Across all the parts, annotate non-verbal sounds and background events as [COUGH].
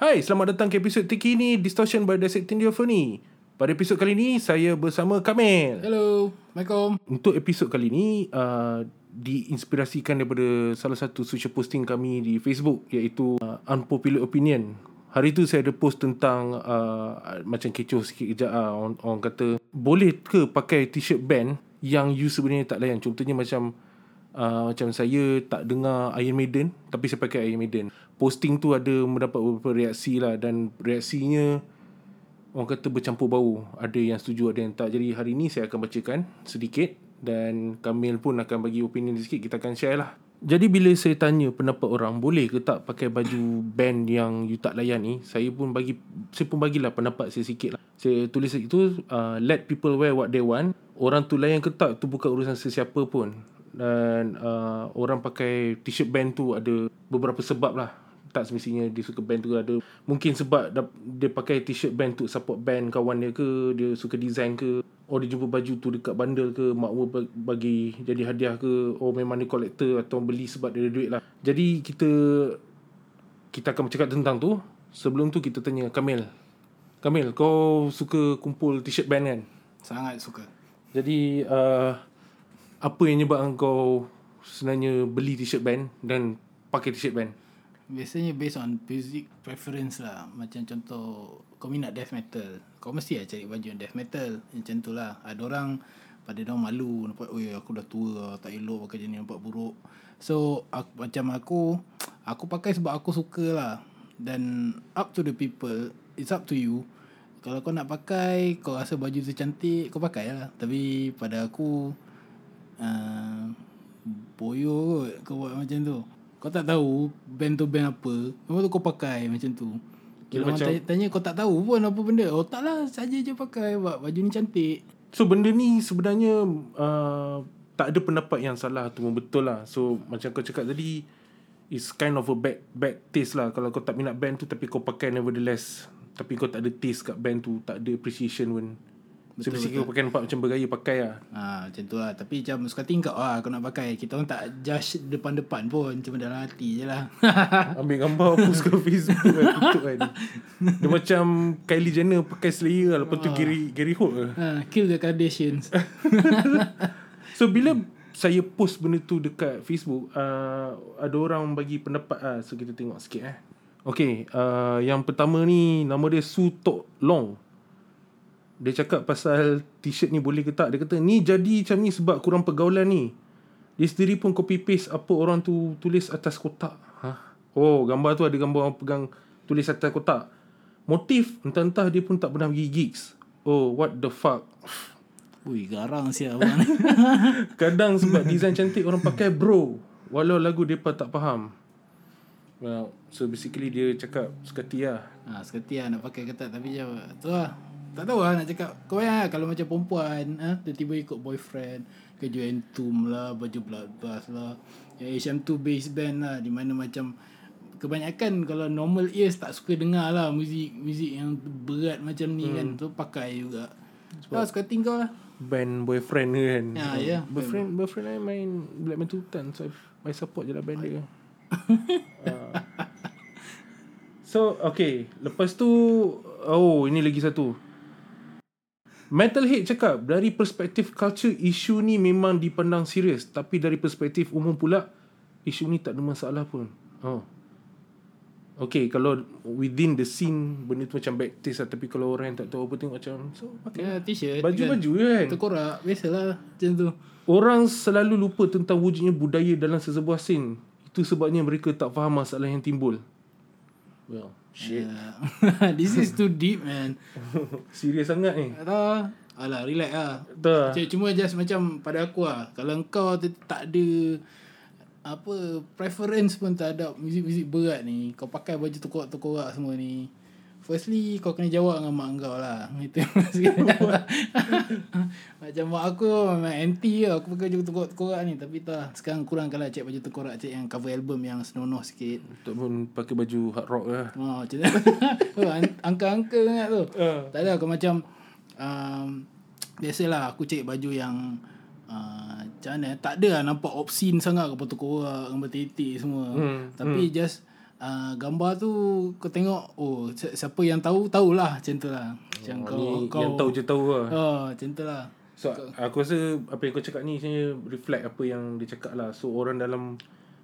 Hai, selamat datang ke episod terkini Distortion by Dissecting Diophrony. Pada episod kali ini, saya bersama Kamil. Hello, Assalamualaikum. Untuk episod kali ini, uh, diinspirasikan daripada salah satu social posting kami di Facebook iaitu uh, Unpopular Opinion. Hari tu saya ada post tentang uh, macam kecoh sikit kejap uh, orang, orang kata boleh ke pakai t-shirt band yang you sebenarnya tak layan. Contohnya macam uh, macam saya tak dengar Iron Maiden tapi saya pakai Iron Maiden. Posting tu ada mendapat beberapa reaksi lah dan reaksinya orang kata bercampur bau. Ada yang setuju, ada yang tak. Jadi hari ni saya akan bacakan sedikit dan Kamil pun akan bagi opinion sikit. Kita akan share lah. Jadi bila saya tanya pendapat orang boleh ke tak pakai baju band yang you tak layan ni, saya pun bagi saya pun bagilah pendapat saya sikit lah. Saya tulis itu uh, let people wear what they want. Orang tu layan ke tak tu bukan urusan sesiapa pun. Dan uh, orang pakai t-shirt band tu ada beberapa sebab lah. Tak semestinya dia suka band tu ada mungkin sebab dia pakai t-shirt band tu support band kawan dia ke dia suka design ke oh dia jumpa baju tu dekat bundle ke mak bagi jadi hadiah ke oh memang dia collector atau beli sebab dia ada duit lah. Jadi kita kita akan bercakap tentang tu. Sebelum tu kita tanya Kamil. Kamil kau suka kumpul t-shirt band kan? Sangat suka. Jadi uh, apa yang nyebabkan kau sebenarnya beli t-shirt band dan pakai t-shirt band? Biasanya based on music preference lah. Macam contoh Kau minat death metal. Kau mesti lah cari baju death metal. Macam tu lah. Ada orang Pada orang malu. Nampak Oh aku dah tua Tak elok pakai jenis nampak buruk. So aku, Macam aku Aku pakai sebab aku suka lah. Dan Up to the people It's up to you. Kalau kau nak pakai Kau rasa baju tu cantik Kau pakai lah. Tapi pada aku uh, Boyo kot Kau buat macam tu kau tak tahu band tu band apa. Lepas tu kau pakai macam tu. Kalau orang tanya, tanya kau tak tahu pun apa benda. Oh taklah saja je pakai buat baju ni cantik. So benda ni sebenarnya uh, tak ada pendapat yang salah tu betul lah. So macam kau cakap tadi is kind of a bad bad taste lah kalau kau tak minat band tu tapi kau pakai nevertheless. Tapi kau tak ada taste kat band tu, tak ada appreciation pun. Betul, so, betul. pakai nampak macam bergaya pakai lah. Ha, macam tu lah. Tapi macam suka tingkap lah kau nak pakai. Kita orang tak judge depan-depan pun. Cuma dalam hati je lah. [LAUGHS] Ambil gambar post ke Facebook kan. kan. Dia macam Kylie Jenner pakai Slayer lah. Lepas tu Gary, Gary Holt lah. Ha, kill the Kardashians. [LAUGHS] so bila saya post benda tu dekat Facebook. Uh, ada orang bagi pendapat lah. So kita tengok sikit eh. Okay. Uh, yang pertama ni nama dia Su Tok Long dia cakap pasal t-shirt ni boleh ke tak. Dia kata ni jadi macam ni sebab kurang pergaulan ni. Dia sendiri pun copy paste apa orang tu tulis atas kotak. Ha? Oh gambar tu ada gambar orang pegang tulis atas kotak. Motif entah-entah dia pun tak pernah pergi gigs. Oh what the fuck. Ui garang siapa ni. [LAUGHS] Kadang sebab design cantik orang pakai bro. Walau lagu mereka tak faham. Well, so basically dia cakap sekati lah. Ha, sekati lah nak pakai ke tak. Tapi je tu lah tak tahu lah nak cakap Kau ya Kalau macam perempuan ha, Tiba-tiba ikut boyfriend Kerja Entom lah Baju Bloodbath lah Yang HM2 bass band lah Di mana macam Kebanyakan Kalau normal ears Tak suka dengar lah Muzik Muzik yang berat macam ni kan. hmm. kan Tu pakai juga Sebab suka tinggal lah Band boyfriend kan Ya ya yeah. Boyfriend Boyfriend I main Black Metal Tan So I support je lah band dia uh. [LAUGHS] So okay Lepas tu Oh ini lagi satu Metalhead cakap dari perspektif culture isu ni memang dipandang serius tapi dari perspektif umum pula isu ni tak ada masalah pun. Oh. Okay kalau within the scene benda tu macam back taste lah tapi kalau orang yang tak tahu apa tengok macam so pakai yeah, t-shirt baju-baju kan. kan. Terkorak biasalah macam tu. Orang selalu lupa tentang wujudnya budaya dalam sesebuah scene. Itu sebabnya mereka tak faham masalah yang timbul. Well, Shit. Yeah. [LAUGHS] This is too deep, man. [LAUGHS] Serius sangat ni. Tak Alah, relax lah. Tak. Cuma just macam pada aku lah. Kalau kau tak ada apa preference pun terhadap muzik-muzik berat ni. Kau pakai baju tukar-tukar semua ni. Firstly kau kena jawab dengan mak kau lah. [LAUGHS] Itu [LAUGHS] Macam mak aku memang anti lah Aku pakai baju tekorak ni. Tapi tak Sekarang kurang kalau cek baju tekorak Cek yang cover album yang senonoh sikit. Tak pun pakai baju hard rock lah. [LAUGHS] Oh, macam oh, Angka-angka sangat tu. Uh. Tak ada aku macam um, Biasalah aku cek baju yang uh, Macam mana Tak ada lah nampak obscene sangat Kau tekorak Gambar titik semua. Hmm. Tapi hmm. just uh, gambar tu kau tengok oh si- siapa yang tahu tahulah macam tu lah. Macam Oh, kau ni kau yang tahu je tahu lah. Oh, macam tu lah. So aku rasa apa yang kau cakap ni sebenarnya reflect apa yang dia cakap lah. So orang dalam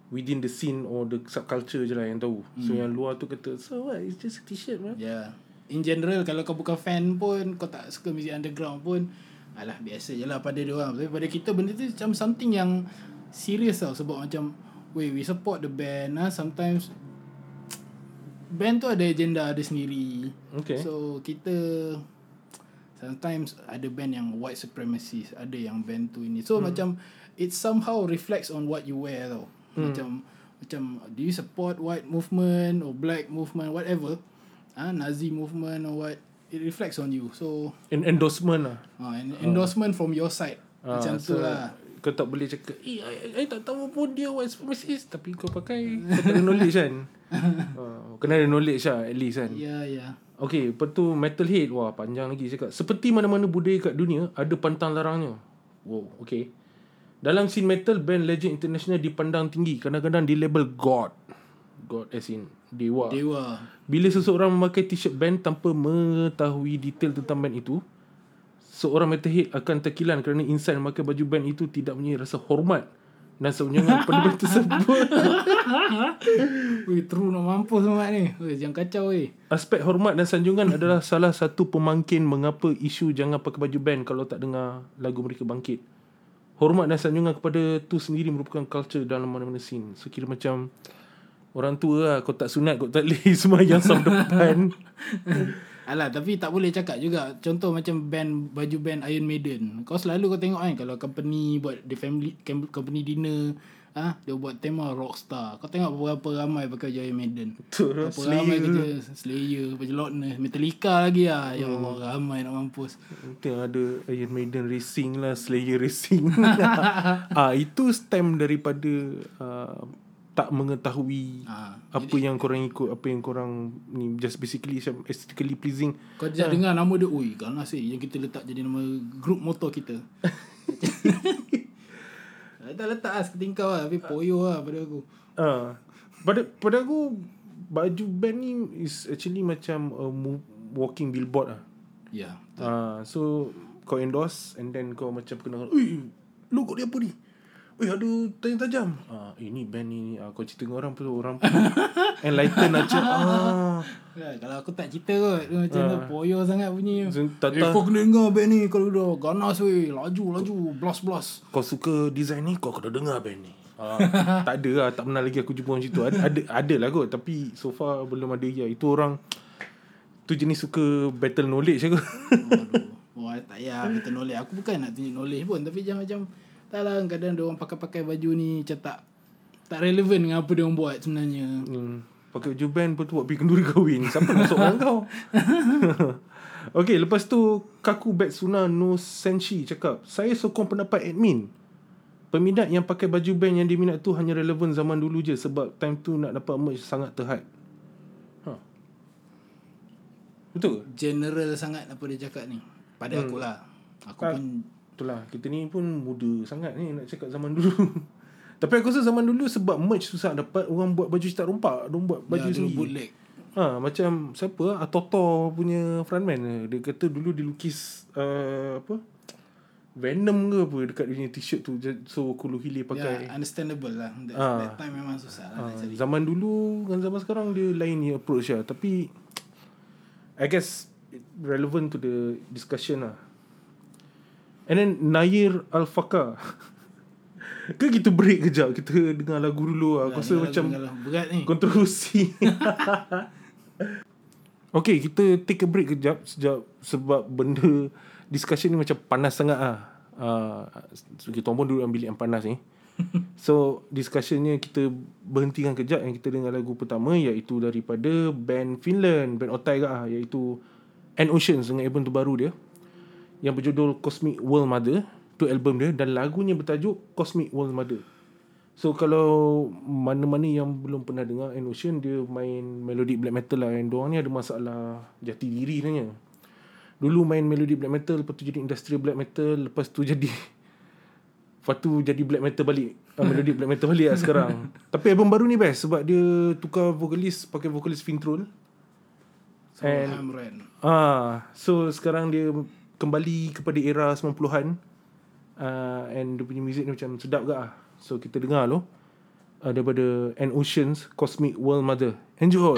within the scene or the subculture je lah yang tahu. So Hmm. yang luar tu kata so what it's just a t-shirt man. Yeah. In general kalau kau bukan fan pun kau tak suka music underground pun alah biasa je lah pada dia orang. Tapi pada kita benda tu macam something yang serious tau sebab macam we we support the band ah sometimes band tu ada agenda ada sendiri. Okay. So kita sometimes ada band yang white supremacist, ada yang band tu ini. So hmm. macam it somehow reflects on what you wear tau. Hmm. Macam macam do you support white movement or black movement whatever? Ah Nazi movement or what? It reflects on you. So An endorsement lah. ah an endorsement from your side. Ah, macam tu lah. Kau tak boleh cakap Eh I, I tak tahu pun dia white supremacist Tapi kau pakai Kau tak ada knowledge kan? Uh, [LAUGHS] Kena ada knowledge lah At least kan? Ya ya. Okay Lepas tu metalhead Wah panjang lagi cakap Seperti mana-mana budaya kat dunia Ada pantang larangnya. Wow okay. Dalam scene metal Band legend international dipandang tinggi Kadang-kadang di label God. God as in Dewa. Dewa. Bila seseorang memakai t-shirt band Tanpa mengetahui detail tentang band itu Seorang metalhead akan terkilan Kerana insan memakai baju band itu Tidak punya rasa hormat Dan pada band [LAUGHS] tersebut [LAUGHS] Weh true nak mampus mat ni. Weh jangan kacau weh. Aspek hormat dan sanjungan adalah salah satu pemangkin mengapa isu jangan pakai baju band kalau tak dengar lagu mereka bangkit. Hormat dan sanjungan kepada tu sendiri merupakan culture dalam mana-mana scene. So kira macam orang tua lah. Kau tak sunat, kau tak [LAUGHS] boleh semua yang sound depan. Alah tapi tak boleh cakap juga. Contoh macam band Baju band Iron Maiden. Kau selalu kau tengok kan Kalau company buat The family Company dinner ah Dia buat tema Rockstar. Kau tengok berapa ramai Pakai baju Iron Maiden. Tu Berapa ramai kerja Slayer Baju Loudness Metallica lagi lah. Ya Allah ramai nak mampus. Tengok ada Iron Maiden Racing lah Slayer Racing. [LAUGHS] Ah Itu stem daripada uh, Tak mengetahui ah, Apa yang korang ikut Apa yang korang ni Just basically Aesthetically pleasing. Kau dah dengar nama dia Ui ganas eh Yang kita letak jadi nama Group motor kita. [LAUGHS] Tak letak lah seketingkau lah Tapi poyo lah pada aku. Ah, pada pada aku baju band ni is actually macam a walking billboard ah. Ya Ah, so kau endorse and then kau macam kena, "Ui, logo dia apa ni?" Eh ada tajam-tajam ah, Eh ni band ni ah, Kau cerita dengan orang pun Orang pun [LAUGHS] Enlighten macam ah, Ya, kalau aku tak cerita kot macam tu Poyo sangat bunyi. Tak, Eh kau kena dengar band ni Kalau dah ganas weh Laju laju Blast blast. Kau suka design ni Kau kena dengar band ni. Ah, [LAUGHS] Tak ada lah Tak pernah lagi aku jumpa macam tu. Ada, ada, ada lah kot Tapi so far belum ada ya. Itu orang Tu jenis suka battle knowledge aku Aduh Wah tak payah Kita knowledge. Aku bukan nak tunjuk knowledge pun Tapi macam macam Tak lah kadang dia orang pakai-pakai baju ni Macam tak Tak relevan dengan apa dia orang buat sebenarnya Hmm. Pakai baju band pun tu buat pergi kenduri kahwin. Siapa nak seorang kau? [LAUGHS] okay, lepas tu Kaku Betsuna no Senshi cakap, saya sokong pendapat admin. Peminat yang pakai baju band yang diminat tu hanya relevan zaman dulu je sebab time tu nak dapat merch sangat terhype. Ha. Betul ke? General sangat apa dia cakap ni Pada aku lah Aku Ah. pun Itulah, kita ni pun muda sangat ni nak cakap zaman dulu. [LAUGHS] Tapi aku rasa zaman dulu sebab merch susah dapat, orang buat baju cetak rompak, orang buat baju Ya, sendiri. bootleg Ha, macam siapa ah Atoto punya frontman dia kata dulu dilukis uh, apa Venom ke apa dekat dia punya t-shirt tu so Kulu Hili Ya pakai. understandable lah that, Ah. that time memang susah lah Ha, nak cari zaman dulu dengan zaman sekarang dia lain ni approach lah tapi I guess relevant to the discussion lah. And then Nair Al-Faka [LAUGHS] Ke kita break kejap? Kita dengar lagu dulu lah. Aku rasa macam lagu-. Berat ni. Kontroversi. [LAUGHS] Okay kita take a break kejap Sejak Sebab benda Discussion ni macam panas sangat lah. Uh, so Kita pun duduk dalam bilik yang panas ni. [LAUGHS] So discussionnya kita berhentikan kejap Yang kita dengar lagu pertama Iaitu daripada band Finland Band Otai ke lah Iaitu An Oceans dengan album terbaru dia Yang berjudul Cosmic World Mother Itu album dia Dan lagunya bertajuk Cosmic World Mother So kalau mana-mana yang belum pernah dengar An Ocean dia main melodic black metal lah and diorang ni ada masalah jati diri sebenarnya. Dulu main melodic black metal lepas tu jadi industrial black metal lepas tu [LAUGHS] jadi lepas tu jadi black metal balik. uh, melodic black metal balik lah sekarang. [LAUGHS] Tapi album baru ni best sebab dia tukar vokalis pakai vokalis Fintroll. So, And- Hamren. Ah, so sekarang dia kembali kepada era 90-an. Uh, and dia punya muzik ni macam sedap ke ah. So kita dengar lo. Uh, daripada An Oceans Cosmic World Mother. Enjoy.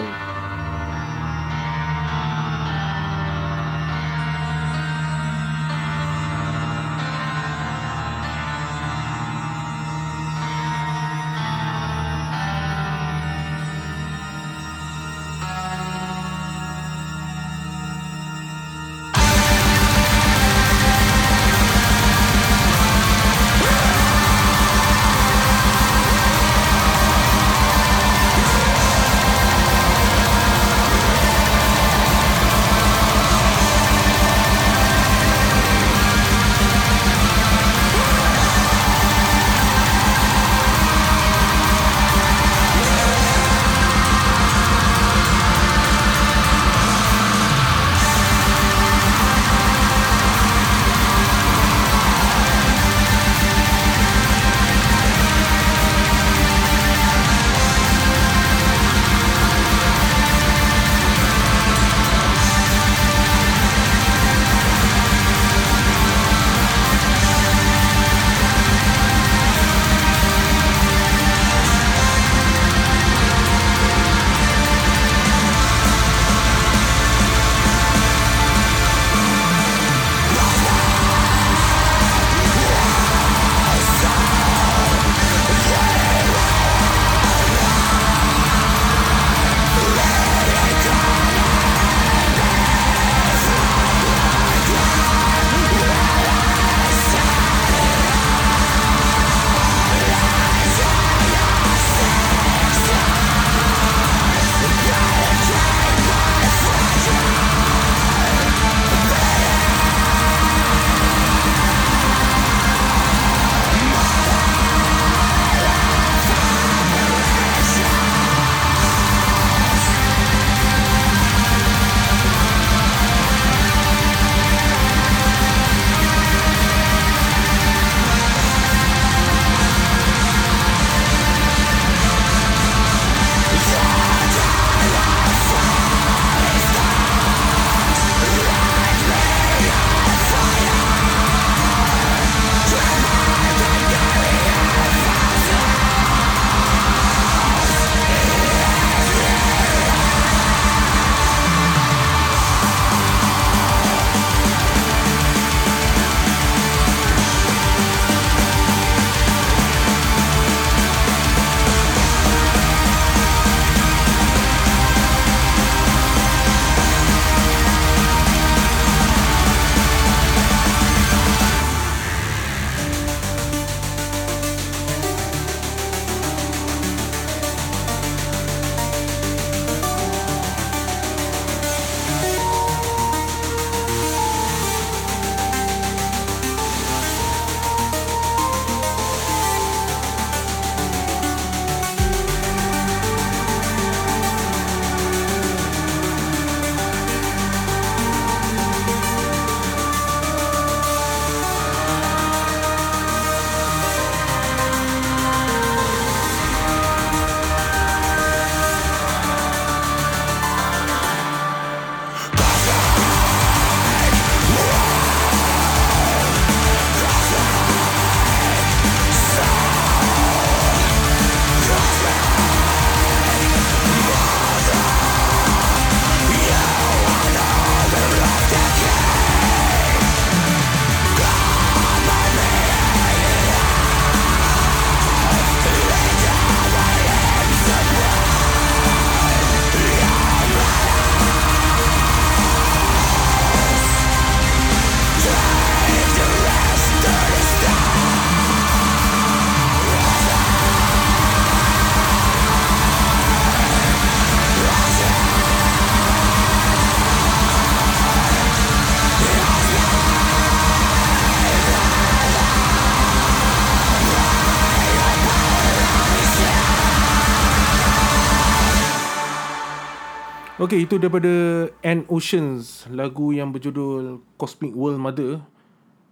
Okay, itu daripada An Oceans, lagu yang berjudul Cosmic World Mother.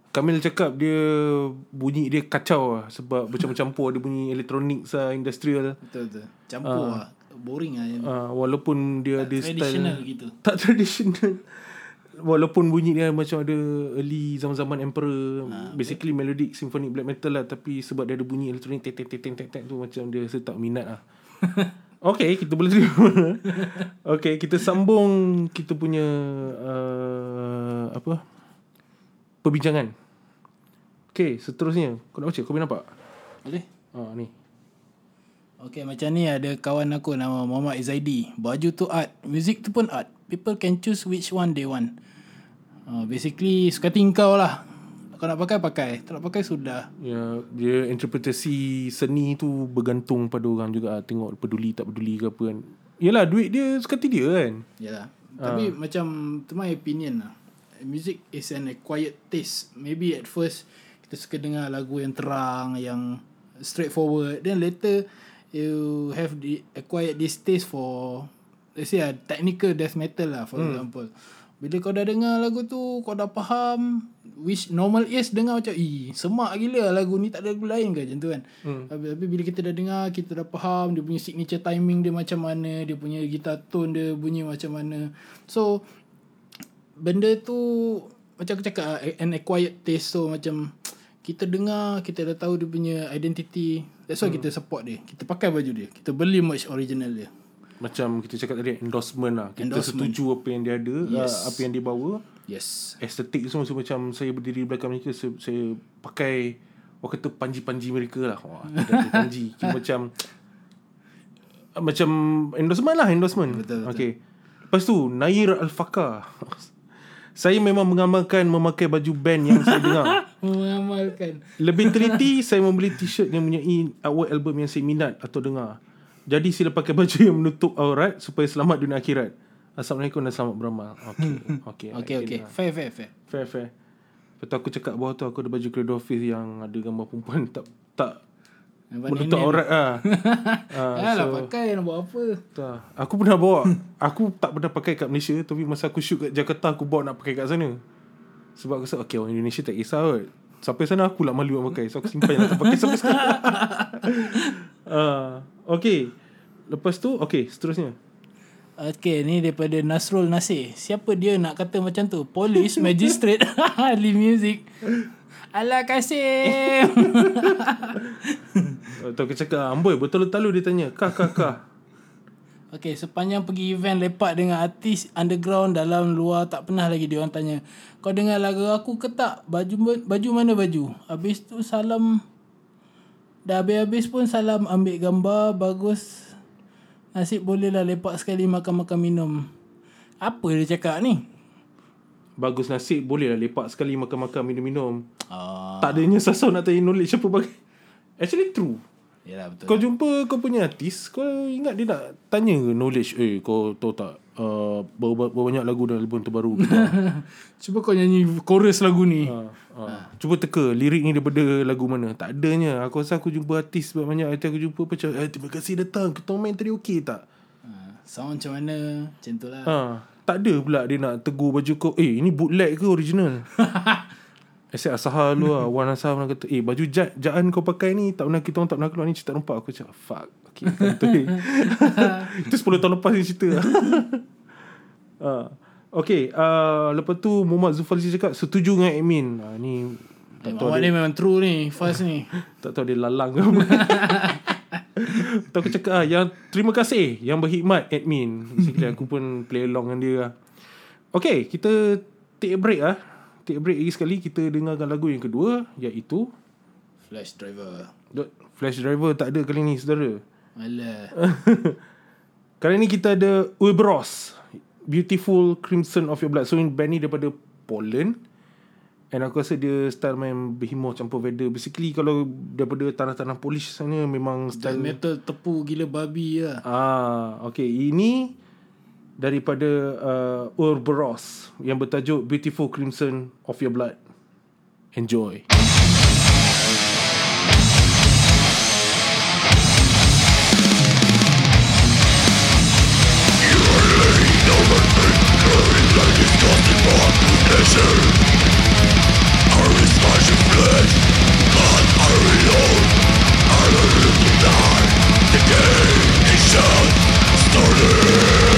Kamil cakap dia bunyi dia kacau lah sebab bercampur-campur ada bunyi elektronik lah, industrial. Betul betul. Campur lah. Boring lah. yang Uh, walaupun dia ada Traditional style gitu. tak traditional. Walaupun bunyi dia macam ada early zaman-zaman emperor basically melodic symphonic black metal lah tapi sebab dia ada bunyi elektronik tek tek tek tek tek tek tu macam dia rasa tak minat lah. [LAUGHS] Okay kita boleh terima. [LAUGHS] okay kita sambung kita punya uh, apa perbincangan. Okay seterusnya kau nak baca kau boleh nampak? Boleh? Ah ni. Okay macam ni ada kawan aku nama Muhammad Izaidi. Baju tu art. Music tu pun art. People can choose which one they want. Uh, basically suka hati kau lah. Kau nak pakai, pakai. Tak nak pakai, sudah. Ya, dia interpretasi seni tu bergantung pada orang juga. Tengok peduli tak peduli ke apa kan. Yelah, duit dia suka hati dia kan. Yalah. Tapi macam, to my opinion lah. Music is an acquired taste. Maybe at first, kita suka dengar lagu yang terang, yang straightforward. Then later, you have the acquired this taste for, let's say, a technical death metal lah, for example. Bila kau dah dengar lagu tu, kau dah faham, which normal ears dengar macam, eh, semak gila lagu ni, tak ada lagu lain ke macam tu kan. Hmm. Tapi, tapi bila kita dah dengar, kita dah faham, dia punya signature timing dia macam mana, dia punya guitar tone dia bunyi macam mana. So, benda tu, macam aku cakap, ah, an acquired taste. So, macam, kita dengar, kita dah tahu dia punya identity. That's why hmm. kita support dia. Kita pakai baju dia. Kita beli merch original dia. Macam kita cakap tadi, endorsement lah. Kita Endorsement. setuju apa yang dia ada, yes. apa yang dia bawa. Yes. Estetik semua so, macam saya berdiri di belakang mereka, saya, saya pakai, orang kata panji-panji mereka lah. Wah, [LAUGHS] panji. Macam, macam endorsement lah, endorsement. Betul, betul. Okay. Lepas tu, Nair Al-Fakar. [LAUGHS] saya memang mengamalkan memakai baju band yang saya dengar. [LAUGHS] Mengamalkan. Lebih teliti saya membeli t-shirt yang mempunyai awal album yang saya minat atau dengar. Jadi sila pakai baju yang menutup aurat supaya selamat dunia akhirat. Assalamualaikum dan selamat beramal. Okey. [LAUGHS] Okey. Okay, okay. Fair, fair, fair. Fair fair. Lepas tu aku cakap bawah tu aku ada baju Credo Office yang ada gambar perempuan [LAUGHS] tak tak Nampak menutup nenek. aurat ah. [LAUGHS] ah Ah, lah pakai nak buat apa? tak. Aku pernah bawa. Aku tak pernah pakai kat Malaysia tapi masa aku shoot kat Jakarta aku bawa nak pakai kat sana. Sebab aku rasa okay orang Indonesia tak kisah kot. Sampai sana aku lah malu nak pakai. So aku simpan yang tak pakai sampai sekarang. uh, okay. Lepas tu okay seterusnya. Okay, ni daripada Nasrul Nasir. Siapa dia nak kata macam tu? Polis, [LAUGHS] magistrate, [LAUGHS] ahli music. Alah kasih. [LAUGHS] Atau aku cakap amboi betul-betul dia tanya. Kah kah kah. okay, sepanjang pergi event lepak dengan artis underground dalam luar tak pernah lagi dia orang tanya. Kau dengar lagu aku ke tak? Baju baju mana baju? Habis tu salam Dah habis-habis pun salam ambil gambar bagus. Nasib boleh lah lepak sekali makan-makan minum. Apa dia cakap ni? Bagus nasib boleh lah lepak sekali makan-makan minum-minum. Ah, Tak adanya sasau nak tanya knowledge apa bagai. Actually true. yalah betul. Kau jumpa kau punya artis, kau ingat dia nak tanya knowledge, eh kau tahu tak uh, berapa, berapa banyak lagu dalam album terbaru kita. [LAUGHS] Cuba kau nyanyi chorus lagu ni. ha, ha. Cuba teka lirik ni daripada lagu mana. Tak adanya. Aku rasa aku jumpa artis banyak artis aku jumpa macam eh, terima kasih datang. Kita main tadi okey tak? Ha, sound macam mana? Macam tu lah. Ha, tak ada pula dia nak tegur baju kau. Eh ini bootleg ke original? [LAUGHS] Asyik Asaha lu lah [LAUGHS] Wan Asaha pernah kata Eh baju jat, jaan kau pakai ni Tak pernah kita orang tak pernah keluar ni Cerita rompak Aku cakap fuck Okay [LAUGHS] kan tu [LAUGHS] Itu 10 tahun lepas ni cerita uh, Okay uh, Lepas tu Muhammad Zulfali cakap Setuju dengan admin uh, Ni tak tahu, Awak ni memang true ni. Fast ni. tak tahu dia lalang ke apa Tu aku cakap ah, Yang terima kasih Yang berhikmat admin Basically aku pun Play along dengan dia lah Okay Kita Take a break ah. Take a break lagi sekali Kita dengarkan lagu yang kedua Iaitu Flash driver. Dot, Flash Driver tak ada kali ni saudara Alah. [LAUGHS] Kali ni kita ada Uberos Beautiful Crimson of Your Blood So ini band ni daripada Poland And aku rasa dia style main Behemoth campur Vader Basically kalau daripada tanah-tanah Polish sana Memang style metal tepu gila babi lah. Ah, okay. Ini daripada uh, Urberos yang bertajuk Beautiful Crimson of Your Blood. Enjoy. Yeah.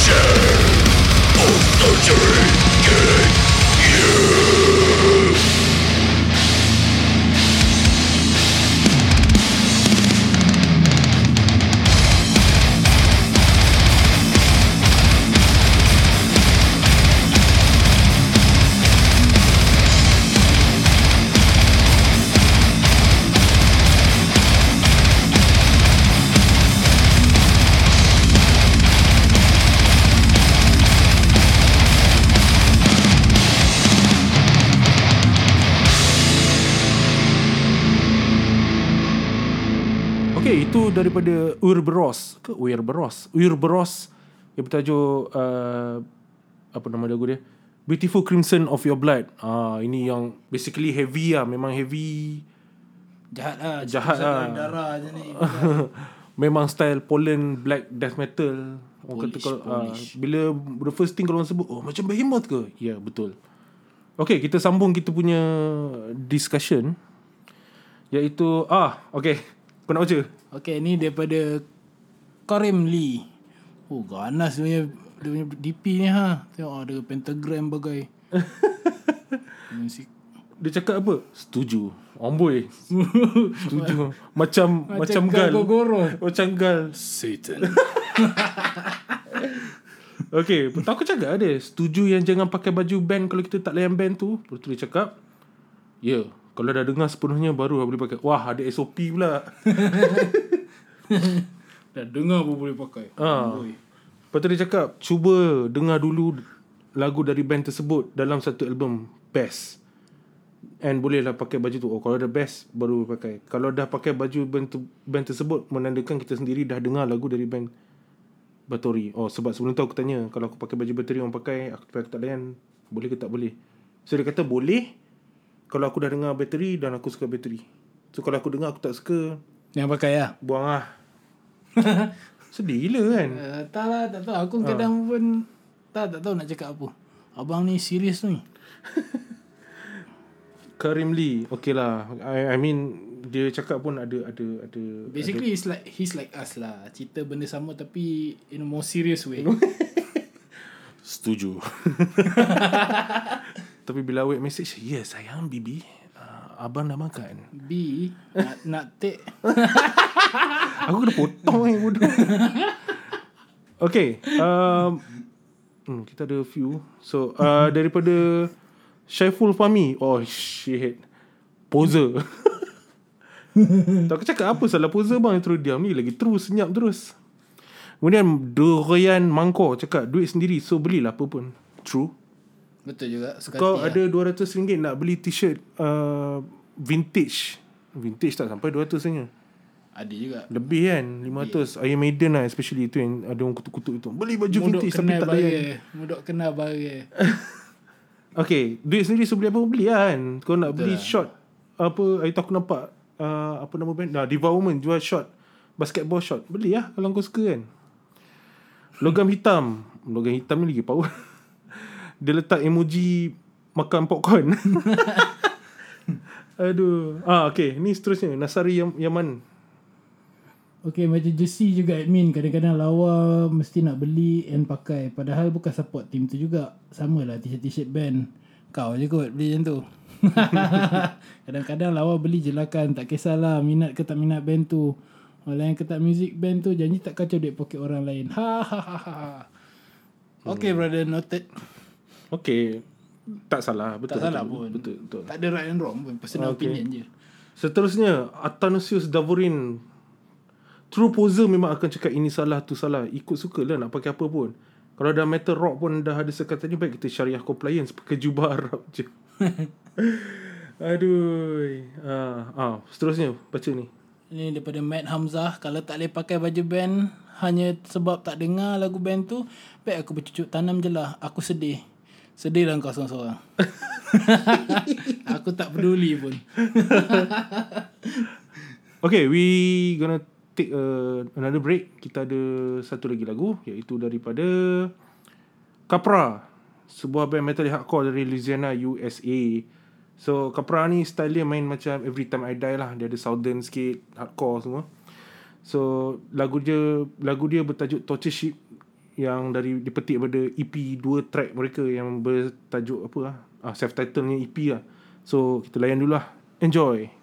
Our response Okay, itu daripada Urberos ke Urberos? Urberos yang bertajuk uh, apa nama lagu dia? Beautiful Crimson of Your Blood. Ah, ini yang basically heavy lah, memang heavy. Jahat lah. Jahat lah. Darah je ni. [LAUGHS] memang style Poland black death metal. Orang kata kalau ah, Polish. bila the first thing kalau orang sebut, oh macam Behemoth ke? Ya, yeah, betul. Okay, kita sambung kita punya discussion. Iaitu, ah, okay. Kau nak baca? Okay, ni daripada Karim Lee. Oh, ganas dia punya, dia punya DP ni ha. Tengok ada pentagram bagai. [LAUGHS] Musik. Dia cakap apa? Setuju. Amboi. [LAUGHS] Setuju. macam macam, gal. Gogoro. Macam gal. Satan. [LAUGHS] Okay. Aku cakap ada. Setuju yang jangan pakai baju band kalau kita tak layan band tu. Lepas tu dia cakap. Ya. Yeah, kalau dah dengar sepenuhnya baru boleh pakai. Wah ada SOP pula. [LAUGHS] Dah dengar pun boleh pakai. Amboi. Lepas tu dia cakap. Cuba dengar dulu lagu dari band tersebut dalam satu album best. And bolehlah pakai baju tu. Oh kalau dah best baru pakai. Kalau dah pakai baju band, tu, band tersebut menandakan kita sendiri dah dengar lagu dari band Batori. Oh sebab sebelum tu aku tanya kalau aku pakai baju Batori orang pakai aku, aku tak layan boleh ke tak boleh. So dia kata boleh kalau aku dah dengar Battery dan aku suka Battery. So kalau aku dengar aku tak suka Yang pakai lah. buang lah. [LAUGHS] Sedih gila kan. Uh, tak lah, tak tahu. Aku kadang pun tak, tak tahu nak cakap apa. Abang ni serius ni. [LAUGHS] Karim Lee Okay lah I, I mean Dia cakap pun ada Ada ada Basically, he's like he's like us lah. Cerita benda sama tapi in a more serious way. [LAUGHS] Setuju Tapi bila awak message Yes sayang Bibi uh, Abang dah makan. B, nak, nak take. [LAUGHS] Aku kena potong eh bodoh. Okay um, hmm, Kita ada few. So uh, Daripada Syaiful Fahmi. Oh shit. Poser. Tak aku cakap apa salah poser bang? Terus diam ni lagi terus senyap terus. Kemudian Dorian Mangko cakap duit sendiri so belilah apa pun. True Betul juga. Suka Kau ada RM200 nak beli t-shirt uh, Vintage Vintage tak sampai 200 sebenarnya lah. Ada juga. Lebih kan 500 Iron Maiden lah especially itu yang ada orang kutuk-kutuk itu Beli baju Mudok vintage tapi tak layan bayar. Mudok kena bayar. [LAUGHS] Okay Duit sendiri so beli apa beli lah kan Kau nak beli lah. shot Apa Hari tu aku nampak uh, Apa nama band nah, Diva Woman jual shot Basketball shot Beli lah Kalau kau suka kan Logam hitam Logam hitam ni lagi power [LAUGHS] Dia letak emoji Makan popcorn. [LAUGHS] Aduh. Ah okay Ni seterusnya. Nasari Yam- Yaman. Okay macam jersey juga admin. Kadang-kadang lawa Mesti nak beli And pakai. Padahal bukan support team tu juga. Sama lah t-shirt-t-shirt band. Kau je kot beli macam tu. [LAUGHS] Kadang-kadang lawa beli je lah kan. Tak kisahlah Minat ke tak minat band tu. Orang yang ketak music band tu Janji tak kacau duit poket orang lain. Ha ha ha ha. Okay brother noted Okay Tak salah Betul Tak salah betul, pun. Betul betul. Tak ada right and wrong pun Personal Okay. opinion je. Seterusnya Athanasius Davorin. True poser memang akan cakap ini salah tu salah. Ikut suka lah nak pakai apa pun. Kalau dah metal rock pun dah ada sekatan ni Baik kita syariah compliance Pakai jubah [LAUGHS] Arab je. Aduh. Ah, ah, Seterusnya Baca ni. Ini daripada Matt Hamzah Kalau tak boleh pakai baju band Hanya sebab tak dengar lagu band tu Baik aku bercucuk tanam je lah Aku sedih Sedih lah kau seorang-seorang [LAUGHS] Aku tak peduli pun. [LAUGHS] Okay we gonna take uh, another break. Kita ada satu lagi lagu Iaitu daripada Capra Sebuah band metal hardcore dari Louisiana USA So Capra ni style dia main macam Every Time I Die lah. Dia ada southern sikit Hardcore semua. So lagu dia Lagu dia bertajuk Torture Ship yang dari dipetik pada EP dua track mereka yang bertajuk apa lah ah, self titlenya EP lah so kita layan dulu lah enjoy.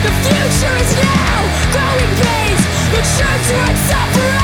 The future is now. Growing The shines red suffering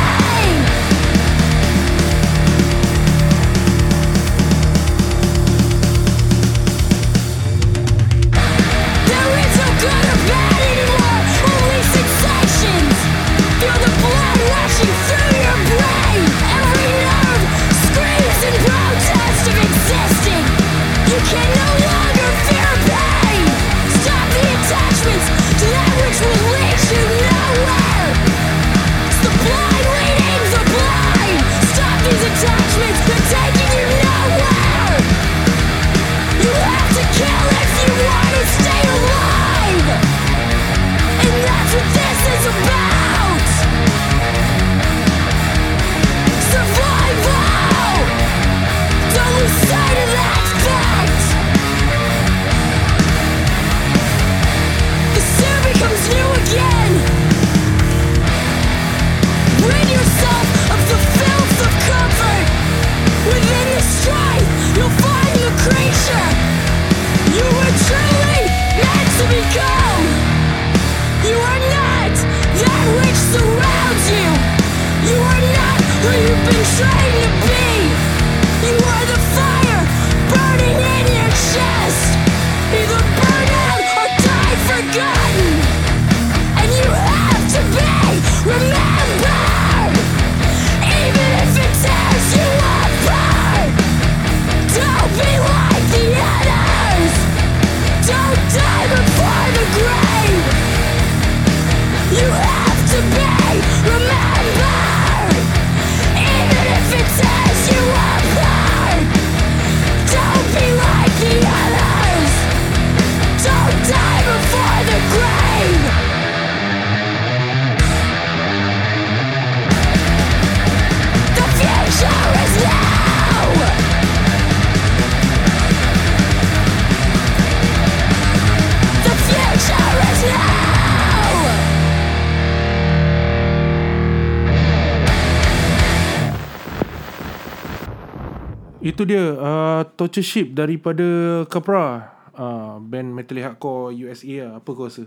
Itu dia uh, Torture Ship daripada Capra uh, Band metal hardcore USA lah Apa kau rasa?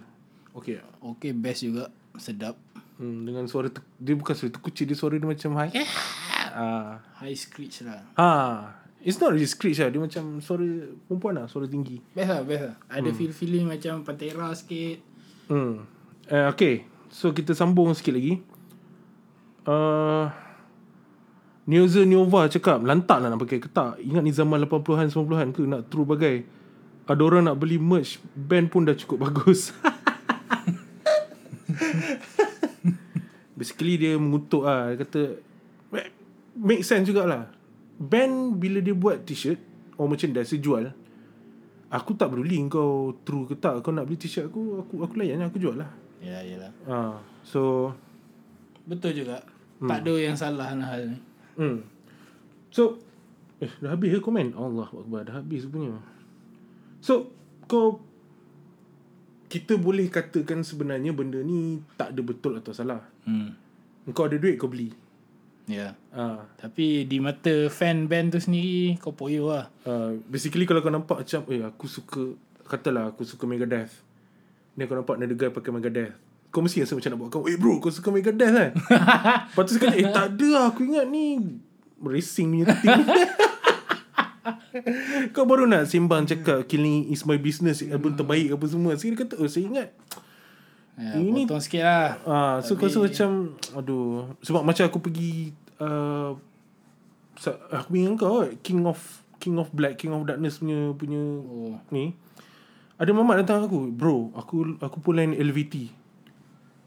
Okay tak? Okay, best juga. Sedap. hmm, Dengan suara te- Dia bukan suara terkucil Dia suara dia macam high uh, High screech lah. ha, It's not really screech lah Dia macam suara perempuan lah Suara tinggi Best lah, best lah. Ada feel-feeling macam Pantera sikit. hmm. uh, Okay So kita sambung sikit lagi uh, Neuza Nova cakap Lantak lah nak pakai ketak Ingat ni zaman 80-an 90-an ke Nak true bagai Ada orang nak beli merch Band pun dah cukup [LAUGHS] bagus Basically dia mengutuk lah Dia kata "Ma- Make sense jugalah Band bila dia buat t-shirt Or merchandise dia jual Aku tak peduli kau true ke tak Kau nak beli t-shirt aku Aku aku layan lah Aku jual lah Ya, yelah. ha, So Betul juga. Tak ada yang salah dalam hal ni. Hmm. So Eh dah habis ke komen Allah Akbar Dah habis punya So Kau Kita boleh katakan sebenarnya Benda ni Tak ada betul atau salah Hmm. Kau ada duit kau beli Ya. Ah, Tapi di mata fan band tu sendiri, kau poyo lah. uh, Basically kalau kau nampak macam Eh aku suka Katalah aku suka Megadeth Ni kau nampak ada guy pakai Megadeth Kau mesti rasa macam nak buat kau Eh bro kau suka Megadeth kan? [LAUGHS] Lepas tu sekali Eh tak ada lah Aku ingat ni Racing punya thing [LAUGHS] Kau baru nak sembang cakap Killing is my business Album terbaik apa semua. Sekali dia kata Oh saya ingat Ya, Ini- potong sikit lah. Ah, so kau rasa Tapi- macam aduh sebab macam aku pergi uh, aku ingat kau King of King of Black King of Darkness punya punya Oh. ni. Ada mamat datang aku bro aku aku pun lain LVT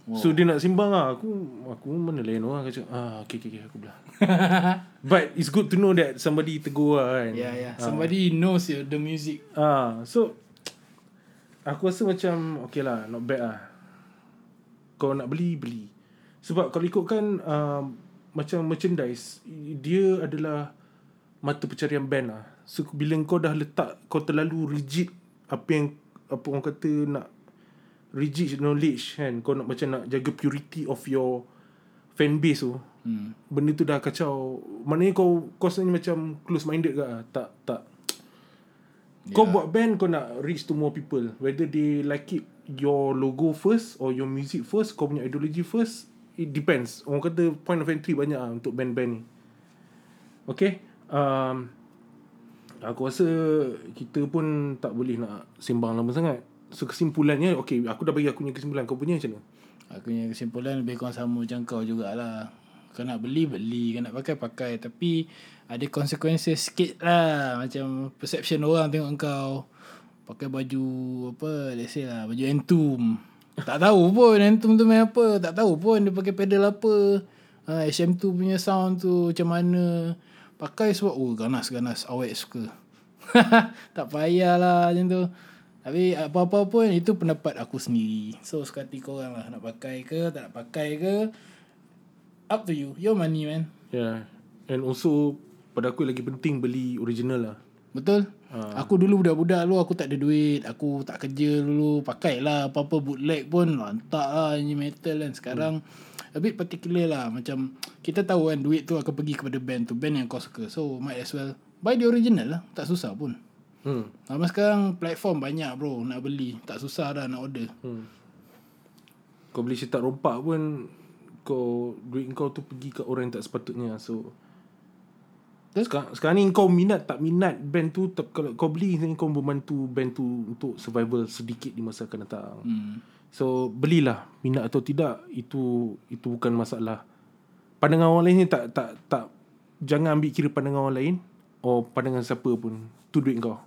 oh. so dia nak simbang lah aku aku mana lain orang aku cakap ah okay, okay, okay aku belah [LAUGHS] but it's good to know that somebody tegur lah kan Ya, ya. Somebody knows your, the music. Ah, so aku rasa macam okay lah, not bad lah. Kau nak beli beli. Sebab kalau ikutkan uh, macam merchandise, dia adalah mata pencarian band lah. So bila kau dah letak kau terlalu rigid apa yang apa orang kata nak rigid knowledge kan. Kau nak macam nak jaga purity of your fan base tu. Hmm. benda tu dah kacau. Maknanya kau kau sebenarnya macam close minded ke? Ah? tak tak. Yeah. kau buat band kau nak reach to more people. Whether they like it your logo first or your music first kau punya ideology first it depends. Orang kata point of entry banyak lah untuk band-band ni. Okay? Um, aku rasa kita pun tak boleh nak sembang lama sangat so kesimpulannya okay aku dah bagi aku punya kesimpulan kau punya macam mana Aku punya kesimpulan lebih kurang sama macam kau jugalah. Kau nak beli, beli. Kau nak pakai, pakai. Tapi ada konsekuensi sikit lah. Macam perception orang tengok kau. Pakai baju apa, let's say lah. Baju Entum. tak tahu pun Entum tu main apa. Tak tahu pun dia pakai pedal apa. Ha, SM2 punya sound tu macam mana. Pakai sebab, oh ganas-ganas. Awet suka. [LAUGHS] tak payahlah macam tu. Tapi apa-apa pun itu pendapat aku sendiri. So suka hati korang lah nak pakai ke tak nak pakai ke. Up to you. Your money man. yeah and also pada aku lagi penting beli original lah Betul? Uh. Aku dulu budak-budak lu aku tak ada duit. Aku tak kerja dulu. Pakailah apa-apa bootleg pun lantak lah ni metal kan. Sekarang hmm. a bit particular lah. Macam kita tahu kan duit tu akan pergi kepada band tu. Band yang kau suka. So might as well buy the original lah. Tak susah pun. Hmm. Lama sekarang platform banyak bro nak beli. Tak susah dah nak order. Hmm. Kau beli cetak rompak pun kau duit kau tu pergi ke orang yang tak sepatutnya so sekarang, sekarang ni kau minat tak minat band tu tak, kalau kau beli ni kau membantu band tu untuk survival sedikit di masa akan datang Hmm. so belilah minat atau tidak itu itu bukan masalah pandangan orang lain ni tak tak tak jangan ambil kira pandangan orang lain or pandangan siapa pun tu duit kau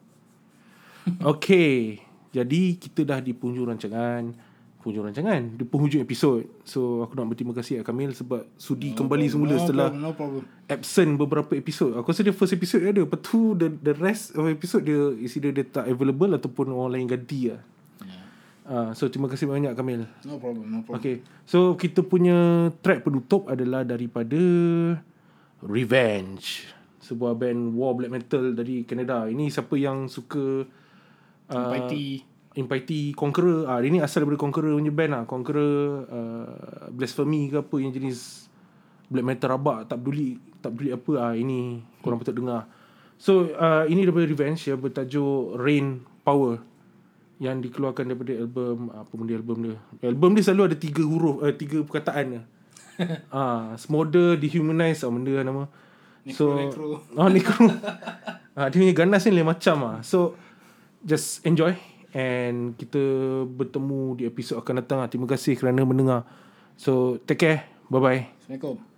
[LAUGHS] Okay Jadi kita dah di penghujung rancangan Penghujung rancangan Di penghujung episod. So aku nak berterima kasih kat Kamil Sebab sudi no kembali semula no setelah problem, no problem. Absent beberapa episod. Aku rasa dia first episode dia ada Lepas tu the, the rest of episode dia Is either dia tak available Ataupun orang lain ganti lah. Uh, so terima kasih banyak Kamil. No problem, no problem. Okay So kita punya track penutup adalah daripada Revenge. Sebuah band war black metal dari Canada. Ini siapa yang suka uh, Mighty. Impity Conqueror. Ah Dia ni asal daripada Conqueror punya band lah. Conqueror uh, Blasphemy ke apa yang jenis Black metal rabak Tak peduli Tak peduli apa ah Ini korang patut dengar. So uh, ini daripada Revenge yang bertajuk Rain Power yang dikeluarkan daripada album apa benda album dia? Album dia selalu ada tiga huruf uh, tiga perkataan dia. [LAUGHS] Ah smolder dehumanize ah benda lah nama. So necro. oh necro ah dia punya ganas ni lain macam ah. So just enjoy and kita bertemu di episod akan datang. Terima kasih kerana mendengar. So take care. Bye bye Assalamualaikum.